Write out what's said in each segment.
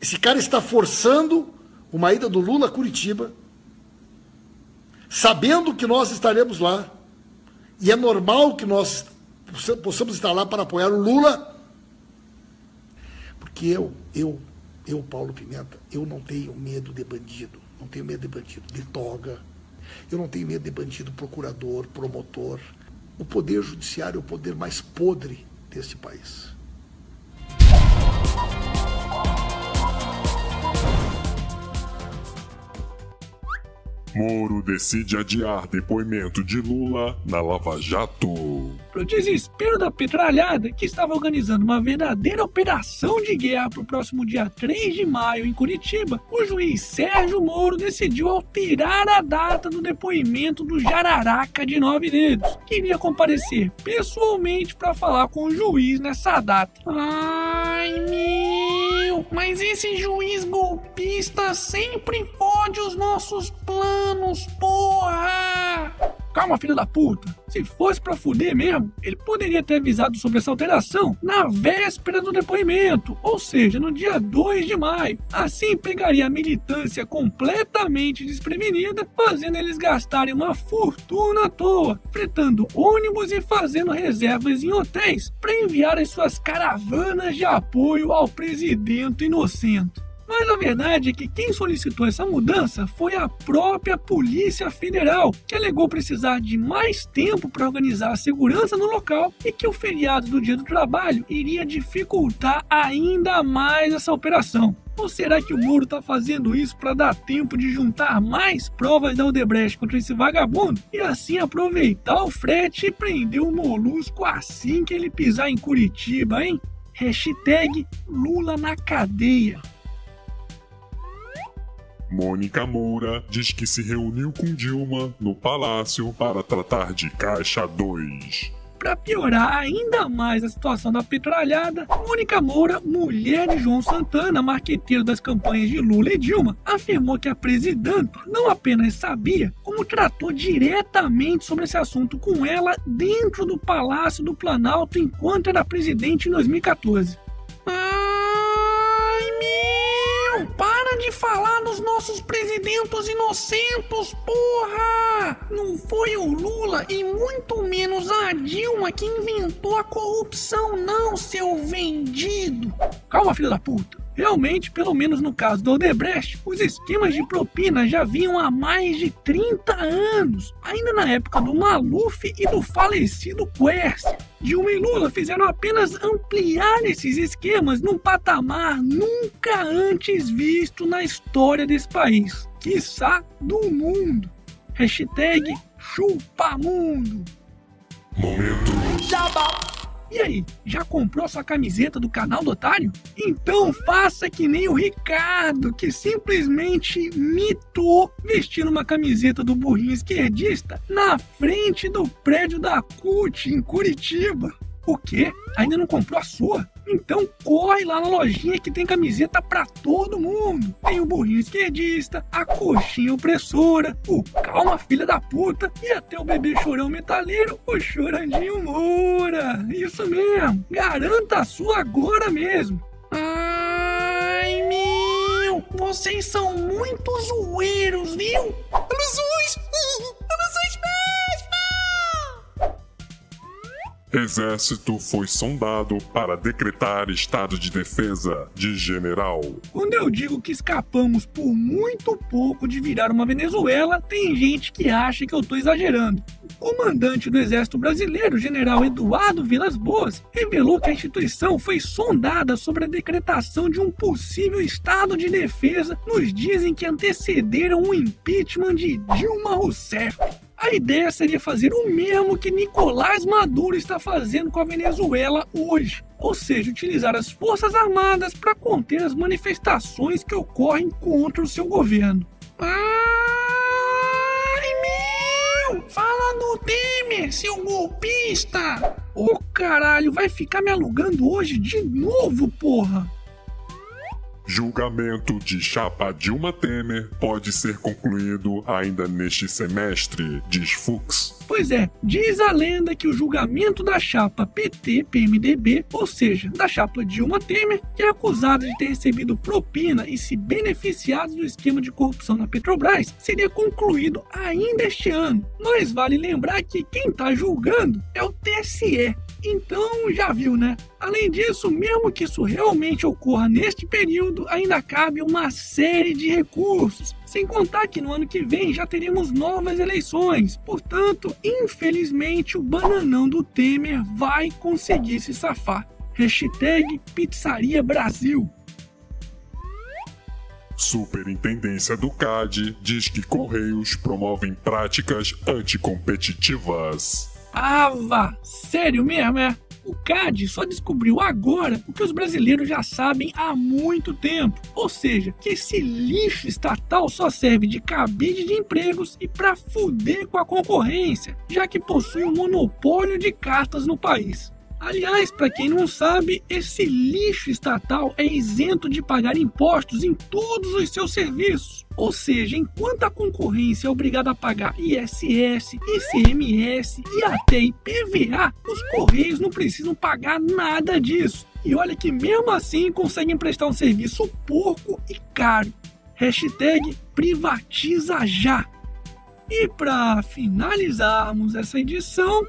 Esse cara está forçando uma ida do Lula a Curitiba, sabendo que nós estaremos lá, e é normal que nós possamos estar lá para apoiar o Lula, porque eu, eu, eu, Paulo Pimenta, eu não tenho medo de bandido, não tenho medo de bandido, de toga, eu não tenho medo de bandido, procurador, promotor. O poder judiciário é o poder mais podre desse país. Moro decide adiar depoimento de Lula na Lava Jato. Pro desespero da petralhada, que estava organizando uma verdadeira operação de guerra para o próximo dia 3 de maio em Curitiba, o juiz Sérgio Moro decidiu alterar a data do depoimento do Jararaca de Nove Dedos, que iria comparecer pessoalmente para falar com o juiz nessa data. Ai, meu, mas esse juiz golpista sempre fode os nossos planos anos, porra! Calma, filho da puta. Se fosse pra fuder mesmo, ele poderia ter avisado sobre essa alteração na véspera do depoimento, ou seja, no dia 2 de maio. Assim pegaria a militância completamente desprevenida, fazendo eles gastarem uma fortuna à toa, fretando ônibus e fazendo reservas em hotéis para enviar as suas caravanas de apoio ao presidente inocente. Mas a verdade é que quem solicitou essa mudança foi a própria Polícia Federal, que alegou precisar de mais tempo para organizar a segurança no local e que o feriado do Dia do Trabalho iria dificultar ainda mais essa operação. Ou será que o Moro está fazendo isso para dar tempo de juntar mais provas da Odebrecht contra esse vagabundo e assim aproveitar o frete e prender o molusco assim que ele pisar em Curitiba, hein? Hashtag Lula na cadeia. Mônica Moura diz que se reuniu com Dilma no palácio para tratar de Caixa 2. Para piorar ainda mais a situação da petralhada, Mônica Moura, mulher de João Santana, marqueteiro das campanhas de Lula e Dilma, afirmou que a presidenta não apenas sabia, como tratou diretamente sobre esse assunto com ela dentro do Palácio do Planalto enquanto era presidente em 2014. Nossos presidentos inocentos, porra! Não foi o Lula e muito menos a Dilma que inventou a corrupção, não, seu vendido! Calma, filho da puta! Realmente, pelo menos no caso do Odebrecht, os esquemas de propina já vinham há mais de 30 anos, ainda na época do Maluf e do falecido Quercia. Dilma e Lula fizeram apenas ampliar esses esquemas num patamar nunca antes visto na história desse país, quiçá do mundo. Hashtag chupamundo. Momento. Jabá. E aí, já comprou sua camiseta do canal do Otário? Então faça que nem o Ricardo, que simplesmente mitou vestindo uma camiseta do burrinho esquerdista na frente do prédio da CUT em Curitiba. O quê? Ainda não comprou a sua? Então corre lá na lojinha que tem camiseta pra todo mundo. Tem o burrinho esquerdista, a coxinha opressora, o calma filha da puta e até o bebê chorão metaleiro, o chorandinho Moura. Isso mesmo, garanta a sua agora mesmo. Ai meu, vocês são muito zoeiros, viu? Alusões! Exército foi sondado para decretar estado de defesa de general. Quando eu digo que escapamos por muito pouco de virar uma Venezuela, tem gente que acha que eu tô exagerando. O comandante do Exército Brasileiro, general Eduardo Vilas Boas, revelou que a instituição foi sondada sobre a decretação de um possível estado de defesa nos dias em que antecederam o impeachment de Dilma Rousseff. A ideia seria fazer o mesmo que Nicolás Maduro está fazendo com a Venezuela hoje, ou seja, utilizar as Forças Armadas para conter as manifestações que ocorrem contra o seu governo. Ai meu! Fala do Temer, seu golpista! Ô oh, caralho, vai ficar me alugando hoje de novo, porra! Julgamento de chapa Dilma Temer pode ser concluído ainda neste semestre, diz Fux. Pois é, diz a lenda que o julgamento da chapa PT-PMDB, ou seja, da chapa Dilma Temer, que é acusada de ter recebido propina e se beneficiado do esquema de corrupção na Petrobras, seria concluído ainda este ano. Mas vale lembrar que quem está julgando é o TSE, então já viu, né? Além disso, mesmo que isso realmente ocorra neste período, ainda cabe uma série de recursos. Sem contar que no ano que vem já teremos novas eleições. Portanto, infelizmente, o bananão do Temer vai conseguir se safar. Hashtag Pizzaria Brasil. Superintendência do CAD diz que Correios promovem práticas anticompetitivas. Ava! Sério mesmo, é? O CAD só descobriu agora o que os brasileiros já sabem há muito tempo. Ou seja, que esse lixo estatal só serve de cabide de empregos e para fuder com a concorrência, já que possui um monopólio de cartas no país. Aliás, para quem não sabe, esse lixo estatal é isento de pagar impostos em todos os seus serviços. Ou seja, enquanto a concorrência é obrigada a pagar ISS, ICMS e até IPVA, os Correios não precisam pagar nada disso. E olha que mesmo assim conseguem prestar um serviço porco e caro. Hashtag privatiza já. E para finalizarmos essa edição,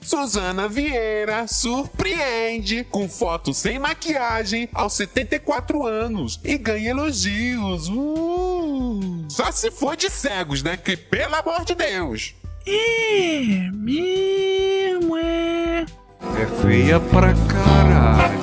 Suzana Vieira surpreende com foto sem maquiagem aos 74 anos e ganha elogios. Uh, só se for de cegos, né? Que pelo amor de Deus. É mesmo, é. É feia pra caralho.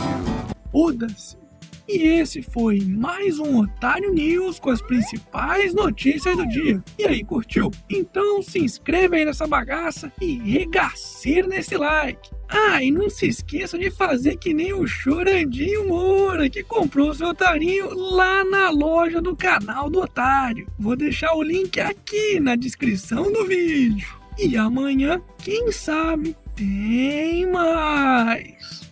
Foda-se. E esse foi mais um Otário News com as principais notícias do dia. E aí, curtiu? Então se inscreve aí nessa bagaça e regaceira nesse like. Ah, e não se esqueça de fazer que nem o Chorandinho Moura, que comprou seu otarinho lá na loja do canal do Otário. Vou deixar o link aqui na descrição do vídeo. E amanhã, quem sabe, tem mais.